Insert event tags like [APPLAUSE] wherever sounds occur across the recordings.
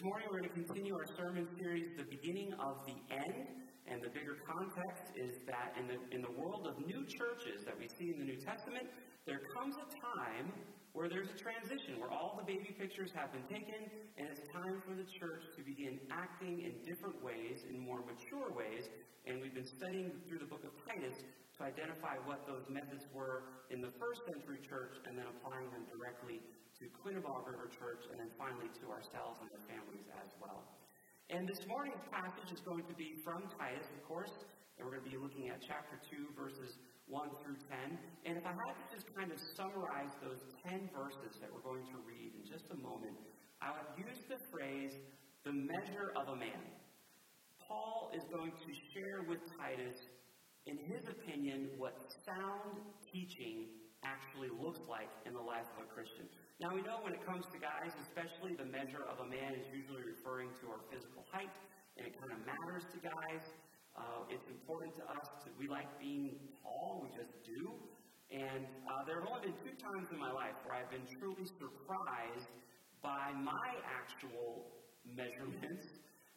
This morning we're going to continue our sermon series, The Beginning of the End. And the bigger context is that in the, in the world of new churches that we see in the New Testament, there comes a time where there's a transition, where all the baby pictures have been taken, and it's time for the church to begin acting in different ways, in more mature ways. And we've been studying through the book of Titus to identify what those methods were in the first century church and then applying them directly to Quinebaug River Church, and then finally to ourselves and our families as well. And this morning's passage is going to be from Titus, of course, and we're going to be looking at chapter 2, verses 1 through 10. And if I had to just kind of summarize those 10 verses that we're going to read in just a moment, I would use the phrase, the measure of a man. Paul is going to share with Titus, in his opinion, what sound teaching actually looks like in the life of a Christian. Now, we know when it comes to guys, especially the measure of a man is usually referring to our physical height, and it kind of matters to guys. Uh, it's important to us. To, we like being tall, we just do. And uh, there have only been two times in my life where I've been truly surprised by my actual measurements.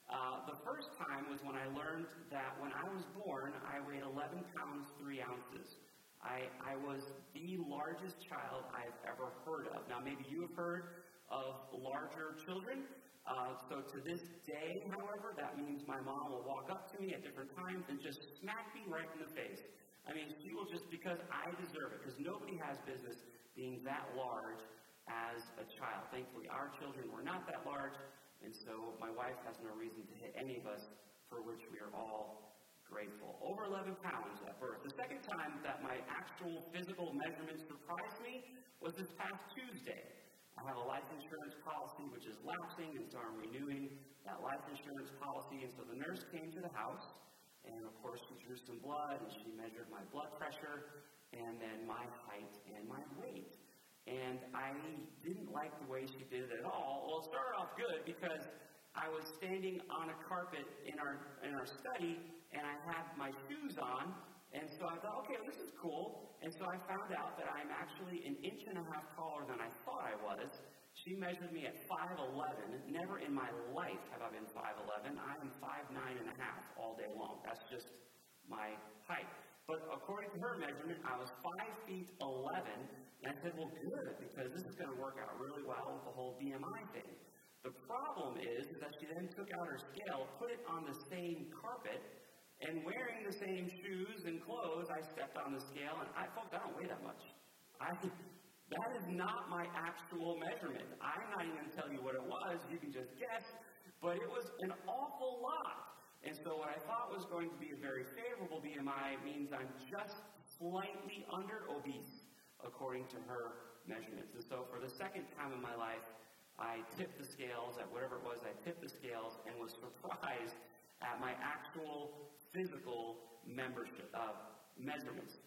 Uh, the first time was when I learned that when I was born, I weighed 11 pounds 3 ounces. I, I was the largest child I've ever heard of. Now, maybe you have heard of larger children. Uh, so to this day, however, that means my mom will walk up to me at different times and just smack me right in the face. I mean, she will just because I deserve it, because nobody has business being that large as a child. Thankfully, our children were not that large, and so my wife has no reason to hit any of us, for which we are all grateful. Over 11 pounds at birth. The second time that my actual physical measurements surprised me was this past Tuesday. I have a life insurance policy which is lapsing, and so I'm renewing that life insurance policy. And so the nurse came to the house, and of course, she drew some blood, and she measured my blood pressure, and then my height and my weight. And I didn't like the way she did it at all. Well, it started off good because I was standing on a carpet in our in our study, and I had my shoes on, and so I thought, okay, this is cool. And so I found out that I'm actually an inch and a half taller than I thought I was. She measured me at 5'11. Never in my life have I been 5'11. I am 5'9 and a half all day long. That's just my height. But according to her measurement, I was 5 feet 11. And I said, well, good, because this is going to work out really well with the whole BMI thing. The problem is that she then took out her scale, put it on the same carpet, and wearing the same shoes and clothes, I stepped on the scale, and I, felt I don't weigh that much. I, that is not my actual measurement. I'm not even tell you what it was. You can just guess. But it was an awful lot. And so what I thought was going to be a very favorable BMI means I'm just slightly under obese, according to her measurements. And so for the second time in my life, I tipped the scales at whatever it was, I tipped the scales and was [LAUGHS] surprised at my actual physical membership, uh, measurements.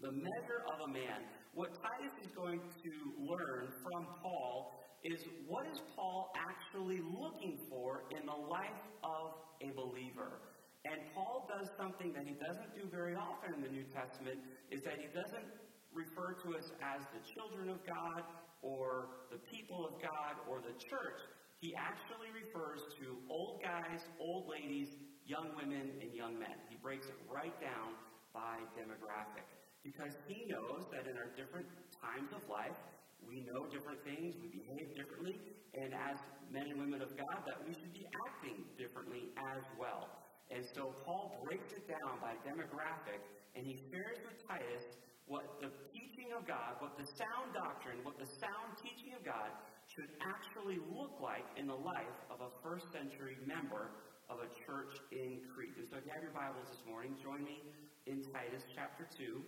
The measure of a man. What Titus is going to learn from Paul is what is Paul actually looking for in the life of a believer. And Paul does something that he doesn't do very often in the New Testament, is that he doesn't refer to us as the children of God or the people of God or the church. He actually refers to old guys, old ladies, young women and young men. He breaks it right down by demographic because he knows that in our different times of life, we know different things, we behave differently, and as men and women of God, that we should be acting differently as well. And so Paul breaks it down by demographic, and he shares with Titus what the teaching of God, what the sound doctrine, what the sound teaching of God should actually look like in the life of a first century member of a church in Crete. And so if you have your Bibles this morning, join me in Titus chapter 2,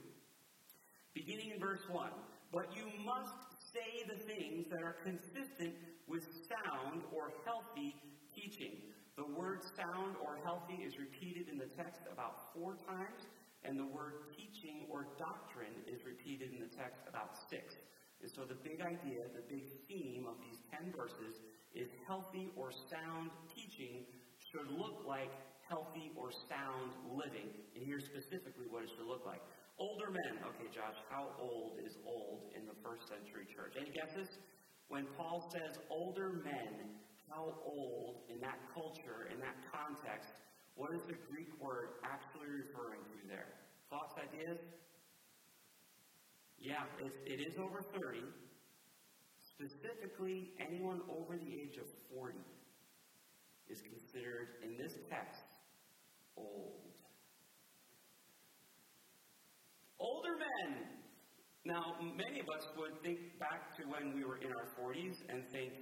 beginning in verse 1. But you must say the things that are consistent with sound or healthy teaching. The word sound or healthy is repeated in the text about four times, and the word teaching or doctrine is repeated in the text about six. And so the big idea, the big theme of these 10 verses is healthy or sound teaching should look like healthy or sound living. And here's specifically what it should look like. Older men. Okay, Josh, how old is old in the first century church? Any guesses? When Paul says older men, how old in that culture, in that context, what is the Greek word actually referring to there? Thoughts, ideas? Yeah, it, is over 30. Specifically, anyone over the age of 40 is considered, in this text, old. Older men. Now, many of us would think back to when we were in our 40s and think,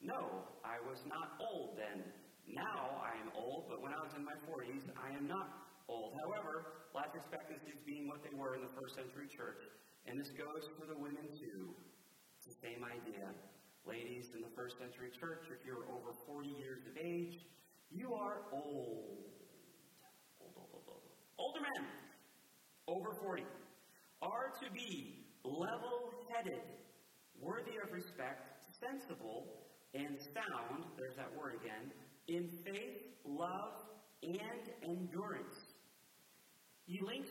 no, I was not old then. Now I am old, but when I was in my 40s, I am not old. However, life expectancies being what they were in the first century church, and this goes for the women too. The same idea. Ladies in the first century church, if you're over 40 years of age, you are old. Old, old, old, old. Older men, over 40, are to be level headed, worthy of respect, sensible, and sound, there's that word again, in faith, love, and endurance. He links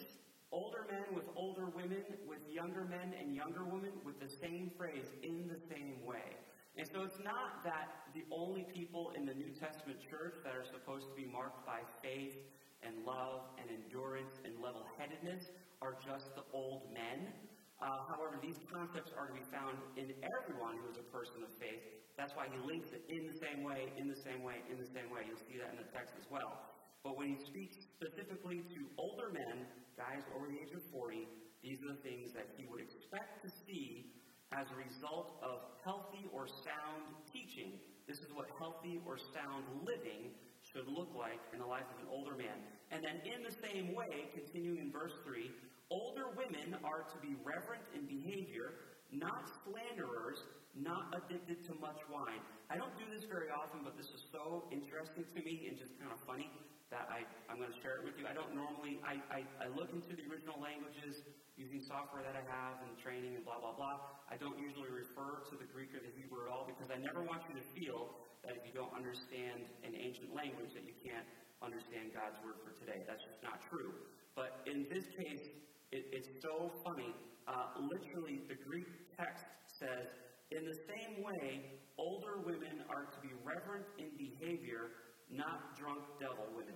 older men with older women, with younger men and younger women, with the same phrase, in the same way. And so it's not that the only people in the New Testament church that are supposed to be marked by faith and love and endurance and level headedness are just the old men. Uh, however, these concepts are to be found in everyone who is a person of faith. That's why he links it in the same way, in the same way, in the same way. You'll see that in the text as well. But when he speaks specifically to older men, guys over the age of 40, these are the things that he would expect to see as a result of healthy or sound teaching. This is what healthy or sound living should look like in the life of an older man. And then, in the same way, continuing in verse 3, Older women are to be reverent in behavior, not slanderers, not addicted to much wine. I don't do this very often, but this is so interesting to me and just kind of funny that I, I'm going to share it with you. I don't normally, I, I, I look into the original languages using software that I have and training and blah, blah, blah. I don't usually refer to the Greek or the Hebrew at all because I never want you to feel that if you don't understand an ancient language that you can't understand God's word for today. That's just not true. But in this case, it, it's so funny. Uh, literally, the Greek text says, in the same way, older women are to be reverent in behavior, not drunk devil women.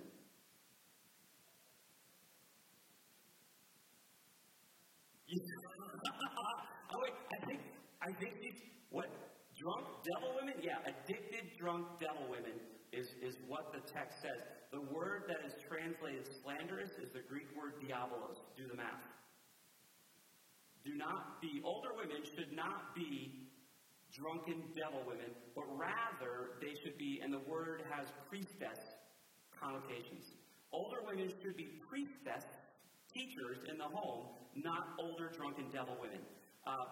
[LAUGHS] oh, wait, I think, I think these, what? Drunk devil women? Yeah, addicted drunk devil women is, is what the text says. The word that is translated slanderous is the Greek word diabolos. Do the math. Do not be, older women should not be drunken devil women, but rather they should be, and the word has priestess connotations. Older women should be priestess teachers in the home, not older drunken devil women. Uh,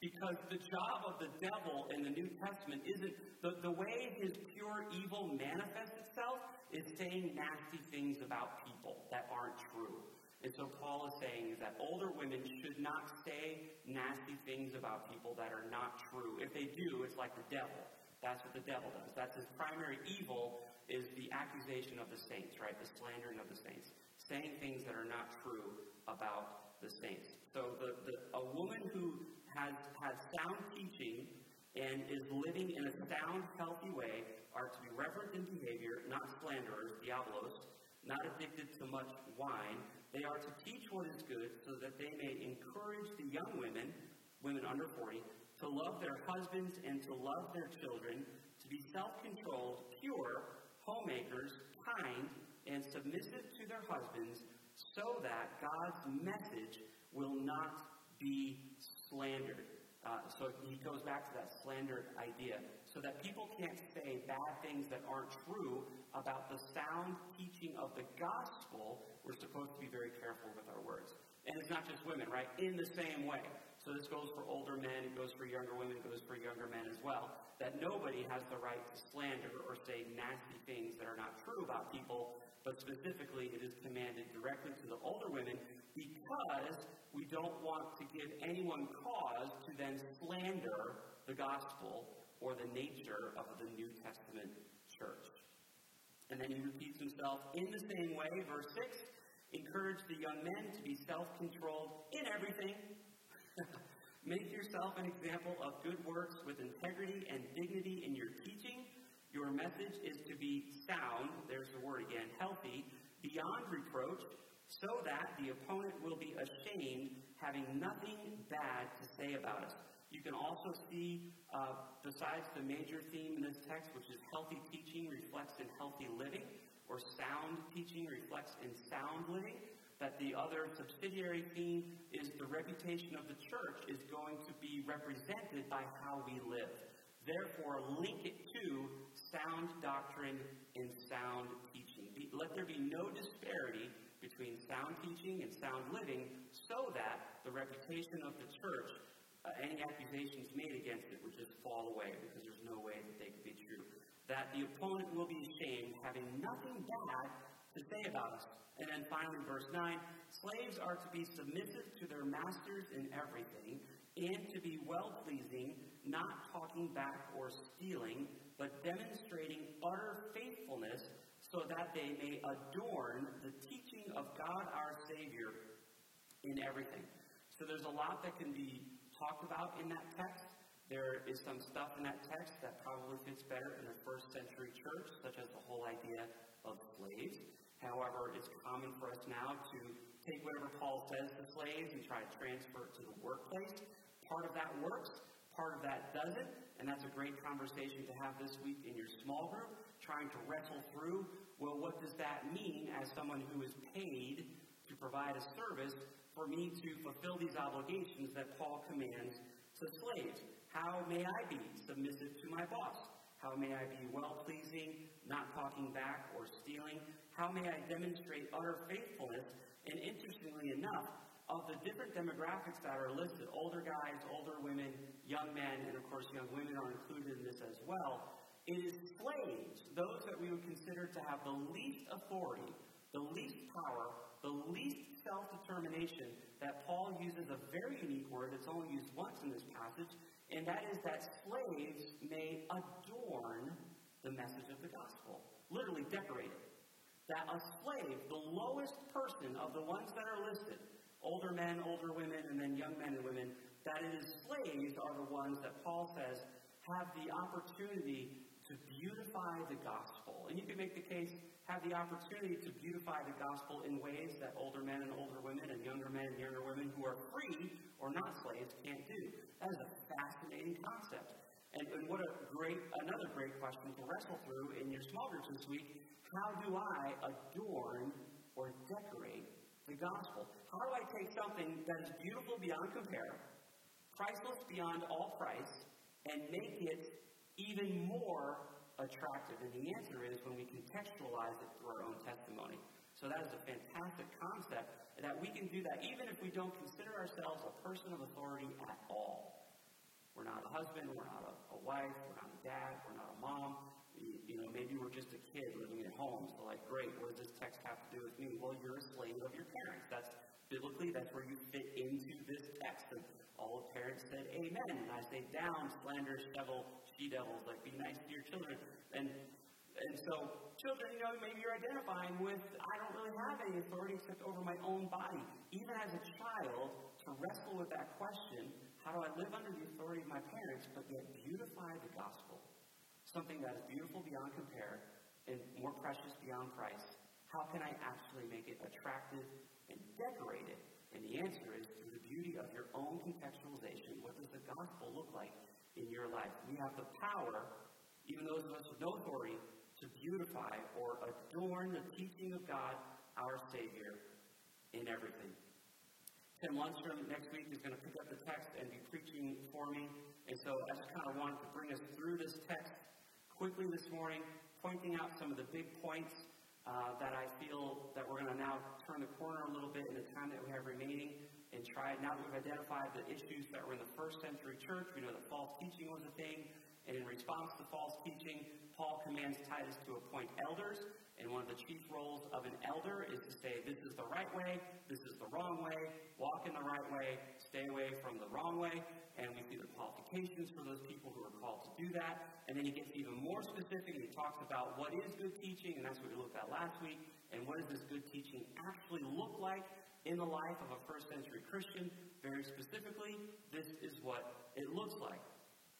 because the job of the devil in the New Testament isn't the, the way his pure evil manifests itself is saying nasty things about people that aren't true. And so Paul is saying is that older women should not say nasty things about people that are not true. If they do, it's like the devil. That's what the devil does. That's his primary evil is the accusation of the saints, right? The slandering of the saints. Saying things that are not true about the saints. So the, the, a woman who has had sound teaching and is living in a sound, healthy way are to be reverent in behavior, not slanderers, diabolos, not addicted to much wine. They are to teach what is good so that they may encourage the young women, women under 40, to love their husbands and to love their children, to be self controlled, pure, homemakers, kind, and submissive to their husbands, so that God's message will not be slandered. Uh, so he goes back to that slander idea, so that people can't say bad things that aren't true about the sound teaching of the gospel. We're supposed to be very careful with our words. And it's not just women, right? In the same way. So this goes for older men, it goes for younger women, it goes for younger men as well. That nobody has the right to slander or say nasty things that are not true about people, but specifically it is commanded directly to the older women because we don't want to give anyone cause to then slander the gospel or the nature of the New Testament church. And then he repeats himself in the same way, verse 6 encourage the young men to be self controlled in everything. [LAUGHS] Make yourself an example of good works with integrity and dignity in your teaching. Your message is to be sound, there's the word again, healthy, beyond reproach, so that the opponent will be ashamed, having nothing bad to say about us. You can also see, uh, besides the major theme in this text, which is healthy teaching reflects in healthy living, or sound teaching reflects in sound living, that the other subsidiary theme is the reputation of the church is going to be represented by how we live. Therefore, link it to sound doctrine and sound teaching. Let there be no disparity between sound teaching and sound living so that the reputation of the church uh, any accusations made against it would just fall away because there's no way that they could be true. That the opponent will be ashamed, having nothing bad to say about us. And then finally, verse 9 slaves are to be submissive to their masters in everything, and to be well pleasing, not talking back or stealing, but demonstrating utter faithfulness, so that they may adorn the teaching of God our Savior in everything. So there's a lot that can be talked about in that text. There is some stuff in that text that probably fits better in the first century church, such as the whole idea of slaves. However, it's common for us now to take whatever Paul says to slaves and try to transfer it to the workplace. Part of that works, part of that doesn't, and that's a great conversation to have this week in your small group, trying to wrestle through well, what does that mean as someone who is paid to provide a service for me to fulfill these obligations that Paul commands to slaves. How may I be submissive to my boss? How may I be well pleasing, not talking back or stealing? How may I demonstrate utter faithfulness? And interestingly enough, of the different demographics that are listed older guys, older women, young men, and of course, young women are included in this as well. It is slaves, those that we would consider to have the least authority, the least power, the least self determination that Paul uses a very unique word that's only used once in this passage, and that is that slaves may adorn the message of the gospel. Literally decorate it. That a slave, the lowest person of the ones that are listed, older men, older women, and then young men and women, that it is slaves are the ones that Paul says have the opportunity to beautify the gospel. And you can make the case have the opportunity to beautify the gospel in ways that older men and older women and younger men and younger women who are free or not slaves can't do. That is a fascinating concept. And, and what a great, another great question to wrestle through in your small groups this week. How do I adorn or decorate the gospel? How do I take something that is beautiful beyond compare, priceless beyond all price, and make it even more attractive? And the answer is when we contextualize it through our own testimony. So that is a fantastic concept that we can do that even if we don't consider ourselves a person of authority at all. We're not a husband, we're not a, a wife, we're not a dad, we're not a mom. You, you know, maybe we're just a kid living at home. So, like, great, what does this text have to do with me? Well, you're a slave of your parents. That's biblically, that's where you fit into this text. And all the parents said, Amen. And I say, down, slanderous devil, she devils. Like, be nice to your children. And and so, children, you know, maybe you're identifying with, I don't really have any authority except over my own body. Even as a child, to wrestle with that question, how do I live under the authority of my parents, but yet beautify the gospel? Something that is beautiful beyond compare and more precious beyond price. How can I actually make it attractive and decorate it? And the answer is through the beauty of your own contextualization. What does the gospel look like in your life? We have the power even those of us with no authority, to beautify or adorn the teaching of God, our Savior, in everything. Tim Lundstrom next week is going to pick up the text and be preaching for me. And so I just kind of wanted to bring us through this text quickly this morning, pointing out some of the big points uh, that I feel that we're going to now turn the corner a little bit in the time that we have remaining and try. Now that we've identified the issues that were in the first century church, we know that false teaching was a thing. And in response to false teaching, Paul commands Titus to appoint elders. And one of the chief roles of an elder is to say, this is the right way, this is the wrong way, walk in the right way, stay away from the wrong way. And we see the qualifications for those people who are called to do that. And then he gets even more specific talks about what is good teaching, and that's what we looked at last week. And what does this good teaching actually look like in the life of a first century Christian? Very specifically, this is what it looks like.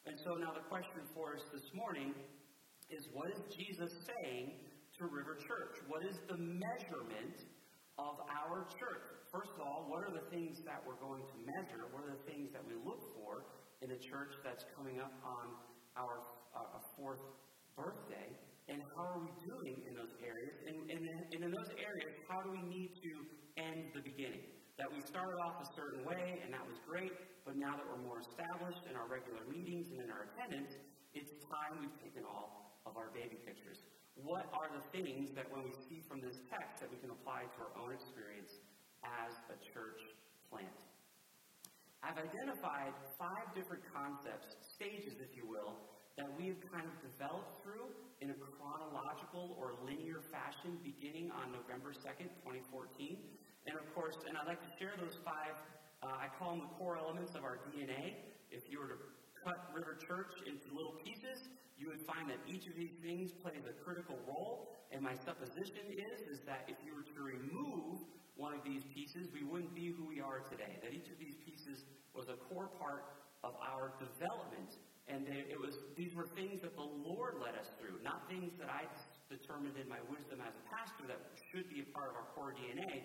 And so now the question for us this morning is what is Jesus saying to River Church? What is the measurement of our church? First of all, what are the things that we're going to measure? What are the things that we look for in a church that's coming up on our uh, fourth birthday? And how are we doing in those areas? And, and, and in those areas, how do we need to end the beginning? That we started off a certain way, and that was great, but now that we're more established in our regular meetings and in our attendance, it's time we've taken all of our baby pictures. What are the things that when we see from this text that we can apply to our own experience as a church plant? I've identified five different concepts, stages, if you will, that we've kind of developed through in a chronological or linear fashion beginning on November 2nd, 2014. And of course, and I'd like to share those five, uh, I call them the core elements of our DNA. If you were to cut River Church into little pieces, you would find that each of these things plays a critical role. And my supposition is, is that if you were to remove one of these pieces, we wouldn't be who we are today. That each of these pieces was a core part of our development. And they, it was, these were things that the Lord led us through, not things that I determined in my wisdom as a pastor that should be a part of our core DNA,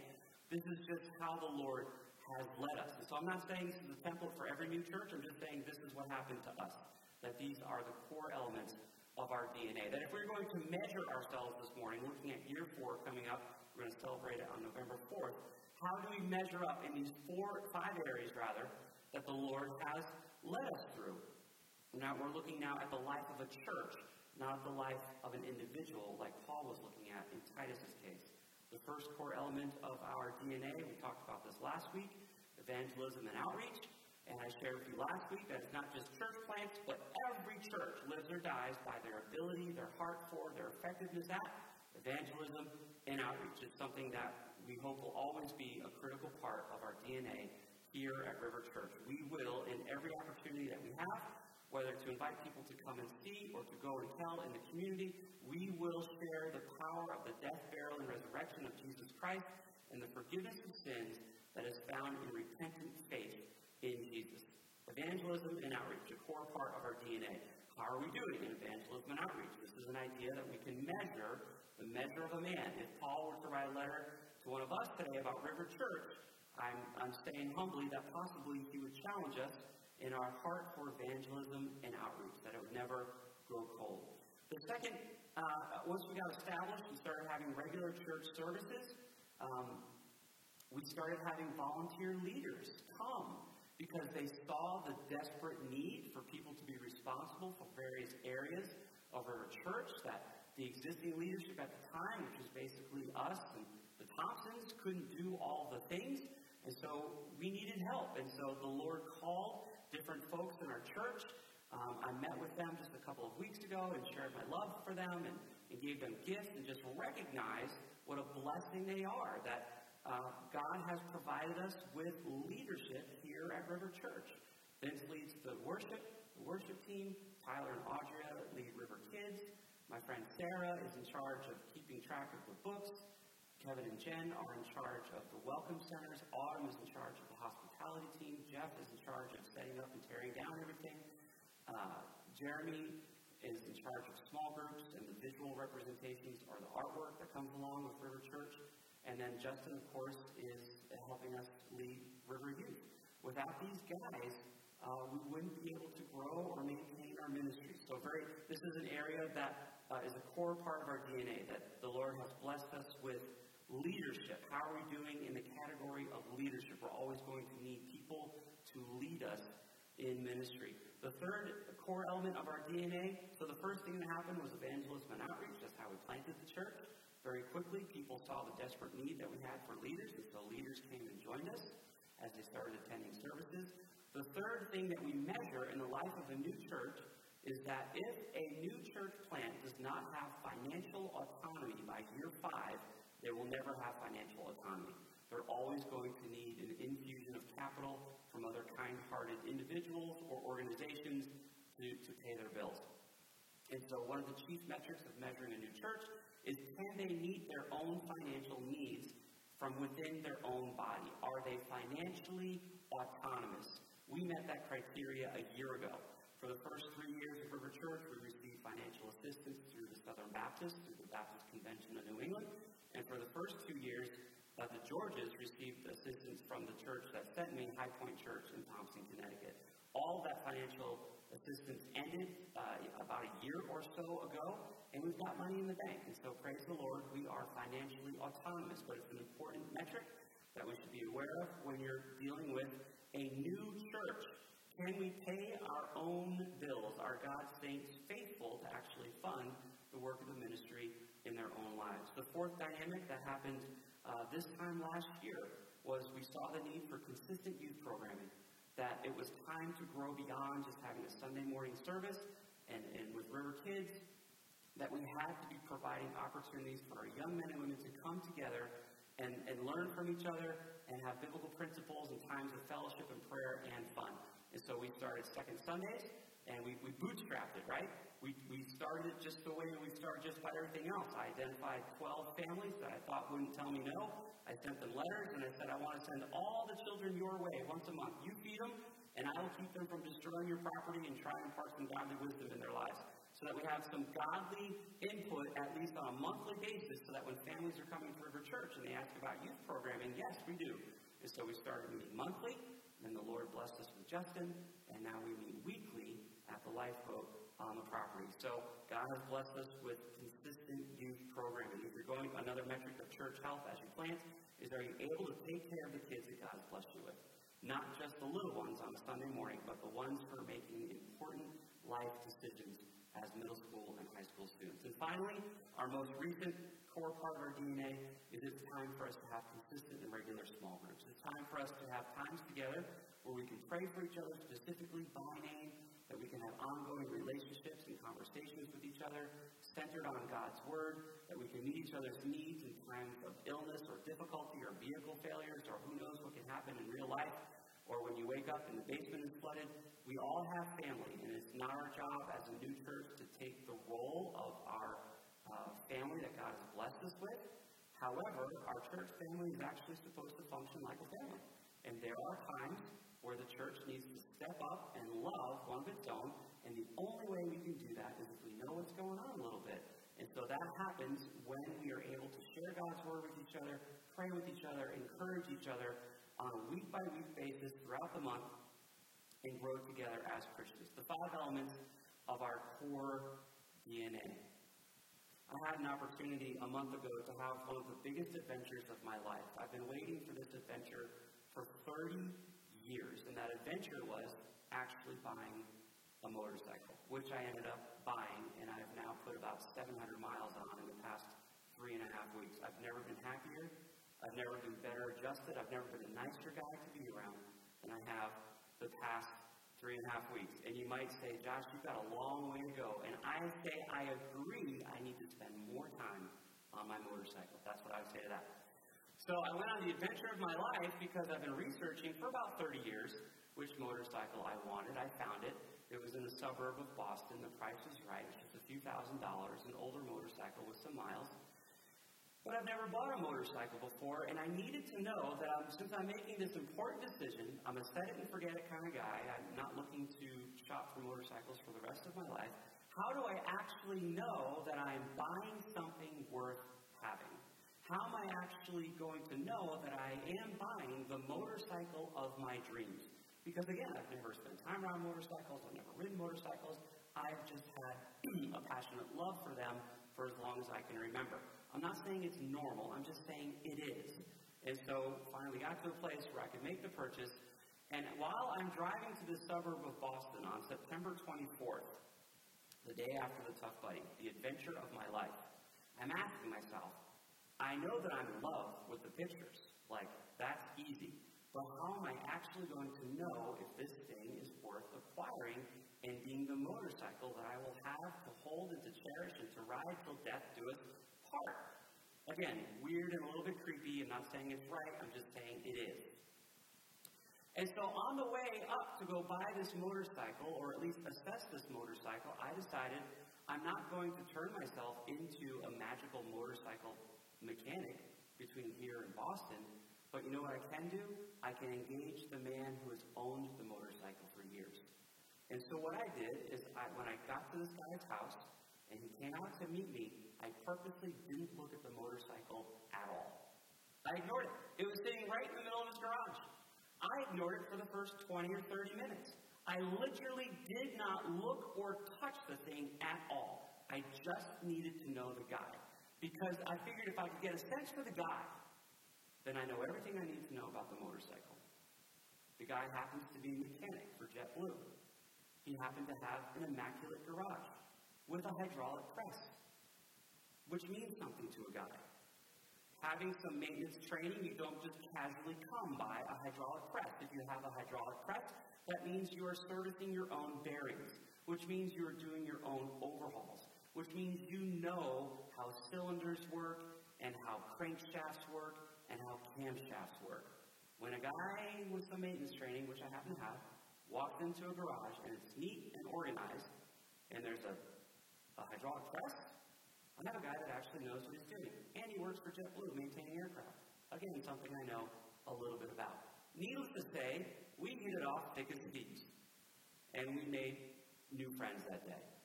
this is just how the Lord has led us. And so I'm not saying this is a template for every new church. I'm just saying this is what happened to us. That these are the core elements of our DNA. That if we're going to measure ourselves this morning, looking at year four coming up, we're going to celebrate it on November 4th. How do we measure up in these four, five areas rather, that the Lord has led us through? Now we're looking now at the life of a church, not the life of an individual like Paul was looking at in Titus's case. The first core element of our DNA, we talked about this last week, evangelism and outreach. And I shared with you last week that it's not just church plants, but every church lives or dies by their ability, their heart for, their effectiveness at evangelism and outreach. It's something that we hope will always be a critical part of our DNA here at River Church. We will, in every opportunity that we have, whether to invite people to come and see or to go and tell in the community, we will share the power of the death, burial, and resurrection of Jesus Christ and the forgiveness of sins that is found in repentant faith in Jesus. Evangelism and outreach, a core part of our DNA. How are we doing in evangelism and outreach? This is an idea that we can measure the measure of a man. If Paul were to write a letter to one of us today about River Church, I'm, I'm saying humbly that possibly he would challenge us in our heart for evangelism and outreach, that it would never grow cold. The second uh, once we got established and started having regular church services, um, we started having volunteer leaders come because they saw the desperate need for people to be responsible for various areas of our church that the existing leadership at the time, which was basically us and the Thompsons, couldn't do all the things. And so we needed help. And so the Lord called different folks in our church um, I met with them just a couple of weeks ago and shared my love for them and, and gave them gifts and just recognized what a blessing they are that uh, God has provided us with leadership here at River Church. Vince leads the worship, the worship team. Tyler and Audrey lead River Kids. My friend Sarah is in charge of keeping track of the books. Kevin and Jen are in charge of the welcome centers. Autumn is in charge of the hospitality team. Jeff is in charge of setting up and tearing down everything. Uh, Jeremy is in charge of small groups and the visual representations or the artwork that comes along with River Church. And then Justin, of course, is helping us lead River Youth. Without these guys, uh, we wouldn't be able to grow or maintain our ministry. So, very, this is an area that uh, is a core part of our DNA that the Lord has blessed us with leadership. How are we doing in the category of leadership? We're always going to need people to lead us in ministry. The third core element of our DNA, so the first thing that happened was evangelism and outreach. That's how we planted the church. Very quickly, people saw the desperate need that we had for leaders, and so leaders came and joined us as they started attending services. The third thing that we measure in the life of a new church is that if a new church plant does not have financial autonomy by year five, they will never have financial autonomy. They're always going to need an infusion of capital from other kind hearted individuals or organizations to, to pay their bills. And so, one of the chief metrics of measuring a new church is can they meet their own financial needs from within their own body? Are they financially autonomous? We met that criteria a year ago. For the first three years of River Church, we received financial assistance through the Southern Baptist, through the Baptist Convention of New England. And for the first two years, uh, the Georges received assistance from the church that sent me, High Point Church in Thompson, Connecticut. All that financial assistance ended uh, about a year or so ago, and we've got money in the bank. And so, praise the Lord, we are financially autonomous. But it's an important metric that we should be aware of when you're dealing with a new church. Can we pay our own bills? Are God's saints faithful to actually fund the work of the ministry in their own lives? The fourth dynamic that happened uh, this time last year was we saw the need for consistent youth programming, that it was time to grow beyond just having a Sunday morning service and, and with River Kids, that we had to be providing opportunities for our young men and women to come together and, and learn from each other and have biblical principles and times of fellowship and prayer and fun. And so we started Second Sundays, and we, we bootstrapped it, right? We, we started it just the way we start just about everything else. I identified 12 families that I thought wouldn't tell me no. I sent them letters and I said, I want to send all the children your way once a month. You feed them, and I will keep them from destroying your property and try and impart some godly wisdom in their lives. So that we have some godly input, at least on a monthly basis, so that when families are coming to River Church and they ask about youth programming, yes, we do. And so we started meeting monthly, and the Lord blessed us with Justin, and now we meet weekly at the lifeboat on the property. So God has blessed us with consistent youth programming. If you're going another metric of church health as you plant, is are you able to take care of the kids that God has blessed you with? Not just the little ones on a Sunday morning, but the ones who are making important life decisions as middle school and high school students. And finally, our most recent core part of our DNA is it's time for us to have consistent and regular small groups. It's time for us to have times together where we can pray for each other specifically by name, that we can have ongoing relationships and conversations with each other centered on God's Word, that we can meet each other's needs in times of illness or difficulty or vehicle failures or who knows what can happen in real life, or when you wake up and the basement is flooded. We all have family, and it's not our job as a new church to take the role of our uh, family that God has blessed us with. However, our church family is actually supposed to function like a family. And there are times where the church needs to step up and love one of its own, and the only way we can do that is if we know what's going on a little bit. And so that happens when we are able to share God's word with each other, pray with each other, encourage each other on a week by week basis throughout the month, and grow together as Christians. The five elements of our core DNA. I had an opportunity a month ago to have one of the biggest adventures of my life. I've been waiting for this adventure for 30 years. And that adventure was actually buying a motorcycle, which I ended up buying, and I've now put about 700 miles on in the past three and a half weeks. I've never been happier. I've never been better adjusted. I've never been a nicer guy to be around than I have the past three and a half weeks. And you might say, Josh, you've got a long way to go. And I say, I agree, I need to spend more time on my motorcycle. That's what I would say to that. So I went on the adventure of my life because I've been researching for about 30 years which motorcycle I wanted. I found it. It was in a suburb of Boston. The price was right. It was just a few thousand dollars, an older motorcycle with some miles. But I've never bought a motorcycle before, and I needed to know that I'm, since I'm making this important decision, I'm a set it and forget it kind of guy. I'm not looking to shop for motorcycles for the rest of my life. How do I actually know that I'm buying something worth having? How am I actually going to know that I am buying the motorcycle of my dreams? Because again, I've never spent time around motorcycles, I've never ridden motorcycles, I've just had [CLEARS THROAT] a passionate love for them for as long as I can remember. I'm not saying it's normal, I'm just saying it is. And so finally got to a place where I could make the purchase. And while I'm driving to the suburb of Boston on September 24th, the day after the Tough Buddy, the adventure of my life, I'm asking myself, I know that I'm in love with the pictures. Like, that's easy. But how am I actually going to know if this thing is worth acquiring and being the motorcycle that I will have to hold and to cherish and to ride till death do us part? Again, weird and a little bit creepy. I'm not saying it's right, I'm just saying it is. And so on the way up to go buy this motorcycle, or at least assess this motorcycle, I decided I'm not going to turn myself into a magical motorcycle mechanic between here and Boston. But you know what I can do? I can engage the man who has owned the motorcycle for years. And so what I did is I, when I got to this guy's house and he came out to meet me, I purposely didn't look at the motorcycle at all. I ignored it. It was sitting right in the middle of his garage. I ignored it for the first 20 or 30 minutes. I literally did not look or touch the thing at all. I just needed to know the guy. Because I figured if I could get a sense for the guy, then I know everything I need to know about the motorcycle. The guy happens to be a mechanic for JetBlue. He happened to have an immaculate garage with a hydraulic press, which means something to a guy. Having some maintenance training, you don't just casually come by a hydraulic press. If you have a hydraulic press, that means you are servicing your own bearings, which means you are doing your own overhauls, which means you know how cylinders work and how crankshafts work and how camshafts work. When a guy with some maintenance training, which I happen to have, walks into a garage and it's neat and organized, and there's a, a hydraulic press, I have a guy that actually knows what he's doing. And he works for JetBlue maintaining aircraft. Again, something I know a little bit about. Needless to say, we hit it off thick as thieves. And we made new friends that day.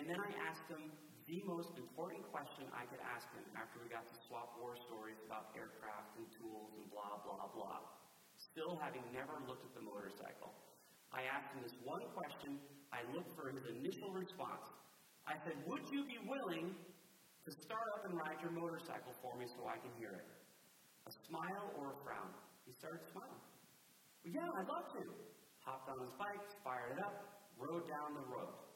And then I asked him the most important question I could ask him after we got to swap war stories about aircraft and tools and blah, blah, blah. Still having never looked at the motorcycle. I asked him this one question. I looked for his initial response. I said, Would you be willing to start up and ride your motorcycle for me so I can hear it? A smile or a frown? He started smiling. Well, yeah, I'd love to. Hopped on his bike, fired it up, rode down the road.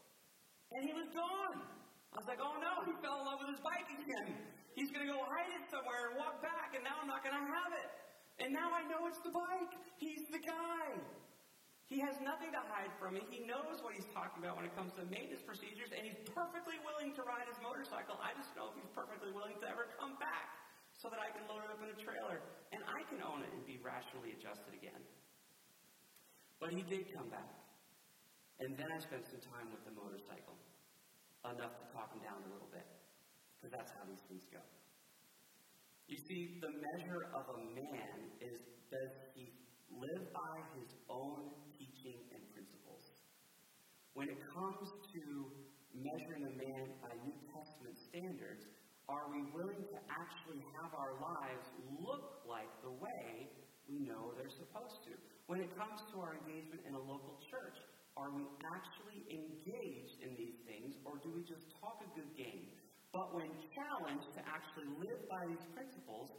And he was gone. I was like, oh no, he fell in love with his bike again. He's going to go hide it somewhere and walk back, and now I'm not going to have it. And now I know it's the bike. He's the guy. He has nothing to hide from me. He knows what he's talking about when it comes to maintenance procedures, and he's perfectly willing to ride his motorcycle. I just know if he's perfectly willing to ever come back so that I can load it up in a trailer and I can own it and be rationally adjusted again. But he did come back. And then I spent some time with the motorcycle, enough to talk him down a little bit, because that's how these things go. You see, the measure of a man is does he live by his own teaching and principles? When it comes to measuring a man by New Testament standards, are we willing to actually have our lives look like the way we know they're supposed to? When it comes to our engagement in a local church, are we actually engaged in these things or do we just talk a good game? But when challenged to actually live by these principles,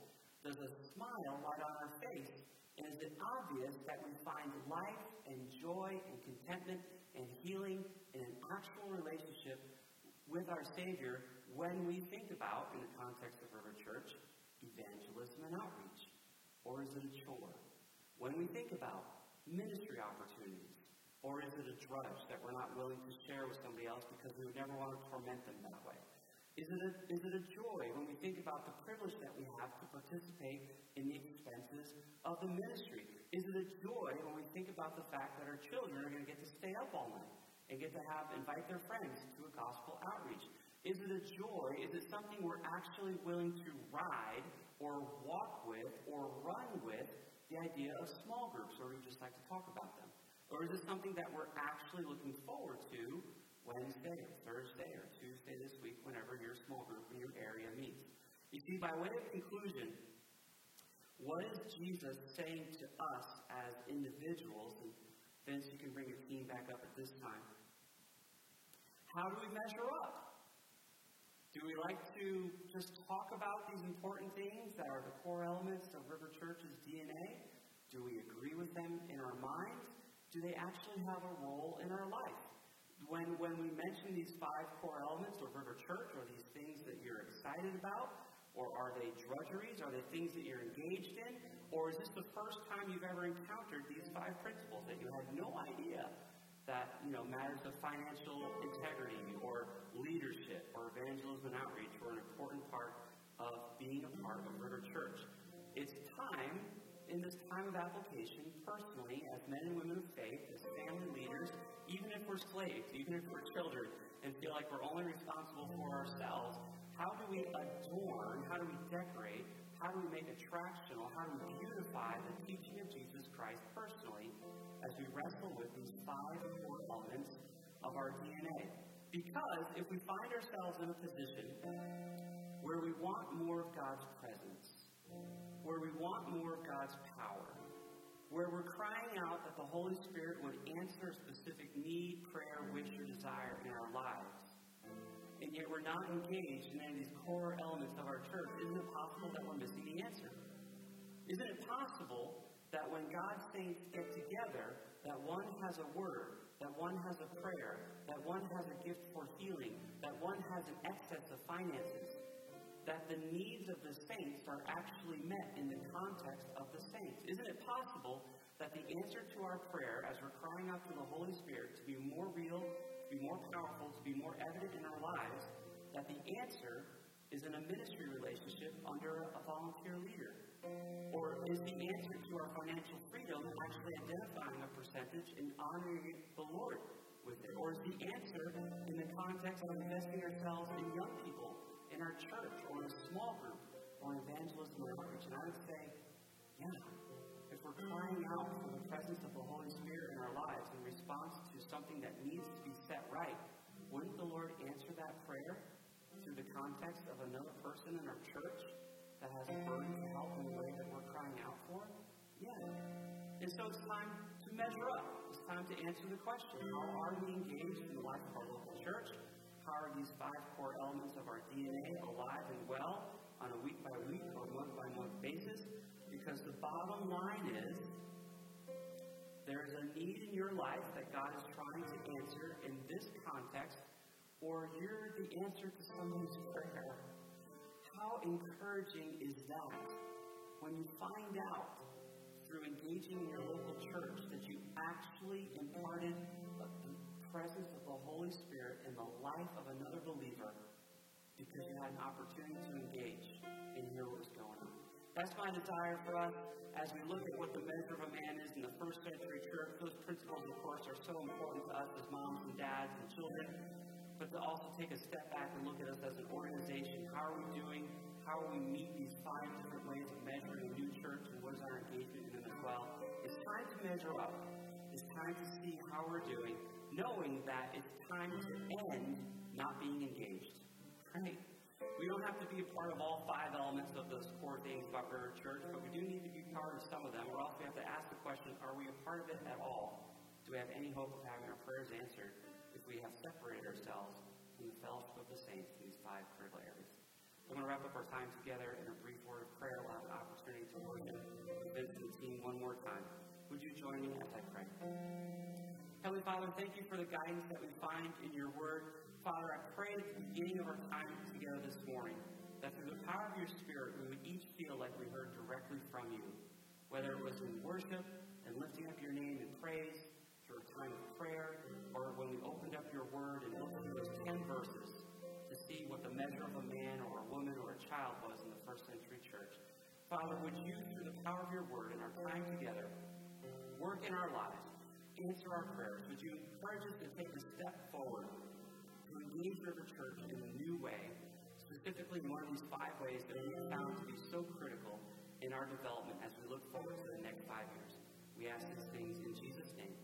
does a smile light on our face? And is it obvious that we find life and joy and contentment and healing in an actual relationship with our Savior when we think about, in the context of River Church, evangelism and outreach? Or is it a chore? When we think about ministry opportunities, or is it a drudge that we're not willing to share with somebody else because we would never want to torment them that way? Is it, a, is it a joy when we think about the privilege that we have to participate in the expenses of the ministry? Is it a joy when we think about the fact that our children are going to get to stay up all night and get to have invite their friends to a gospel outreach? Is it a joy? Is it something we're actually willing to ride or walk with or run with the idea of small groups, or we just like to talk about them? Or is it something that we're actually looking forward to Wednesday or Thursday or Tuesday this week, whenever your small group in your area meets? You see, by way of conclusion, what is Jesus saying to us as individuals? And Vince, you can bring your team back up at this time. How do we measure up? Do we like to just talk about these important things that are the core elements of River Church's DNA? Do we agree with them in our minds? Do they actually have a role in our life? When, when we mention these five core elements of River Church, are these things that you're excited about? Or are they drudgeries? Are they things that you're engaged in? Or is this the first time you've ever encountered these five principles that you had no idea that you know matters of financial integrity or leadership or evangelism and outreach were an important part of being a part of River Church. It's time in this time of application, personally, as men and women of faith, as family leaders, even if we're slaves, even if we're children, and feel like we're only responsible for ourselves, how do we adorn, how do we decorate, how do we make attractional, how do we beautify the teaching of Jesus Christ personally as we wrestle with these five core elements of our DNA? Because if we find ourselves in a position where we want more of God's presence, where we want more of God's power, where we're crying out that the Holy Spirit would answer a specific need, prayer, wish, or desire in our lives, and yet we're not engaged in any of these core elements of our church, isn't it possible that we're missing the answer? Isn't it possible that when God's saints get together, that one has a word, that one has a prayer, that one has a gift for healing, that one has an excess of finances, that the needs of the saints are actually met in the context of the saints? Isn't it possible that the answer to our prayer as we're crying out to the Holy Spirit to be more real to be more powerful, to be more evident in our lives, that the answer is in a ministry relationship under a volunteer leader? Or is the answer to our financial freedom actually identifying a percentage and honoring the Lord with it? Or is the answer in the context of investing ourselves in young people in our church or in a small group or evangelism or outreach? And I would say, yeah, if we're crying out for the presence of the Holy Spirit in our lives in response to something that needs to be set right, wouldn't the Lord answer that prayer through the context of another person in our church that has a burden to help in the way that we're crying out for? Yeah. And so it's time to measure up. It's time to answer the question how are we engaged in the life of our local church? How are these five core elements of our DNA alive and well on a week by week or month by month basis? Because the bottom line is there's a need in your life that God is trying to answer in this context, or you're the answer to someone's prayer. How encouraging is that when you find out through engaging in your local church that you actually imparted the presence of the Holy Spirit in the life of another believer because you had an opportunity to engage and hear what was going on? That's my desire for us as we look at what the measure of a man is in the first century church. Those principles, of course, are so important to us as moms and dads and children. But to also take a step back and look at us as an organization. How are we doing? How will we meet these five different ways of measuring a new church and what is our engagement in them as well? It's time to measure up. It's time to see how we're doing, knowing that it's time to end not being engaged. Right? We don't have to be a part of all five elements of those core things about River Church, but we do need to be part of some of them, or else we have to ask the question are we a part of it at all? Do we have any hope of having our prayers answered if we have separated ourselves from the fellowship of the saints in these five critical areas? I'm going to wrap up our time together in a brief word of prayer. We'll an opportunity to worship the team one more time. Would you join me as I pray? Heavenly Father, thank you for the guidance that we find in your word. Father, I pray at the beginning of our time together this morning that through the power of your Spirit, we would each feel like we heard directly from you, whether it was in worship and lifting up your name in praise, through a time of prayer, or when we opened up your word and looked through those 10 verses to see what the measure of a man or a woman or a child was in the first century church. Father, would you, through the power of your word and our time together, work in our lives, answer our prayers? Would you encourage us to take a step forward to engage River Church in a new way, specifically one of these five ways that we have found to be so critical in our development as we look forward to the next five years. We ask these things in Jesus' name.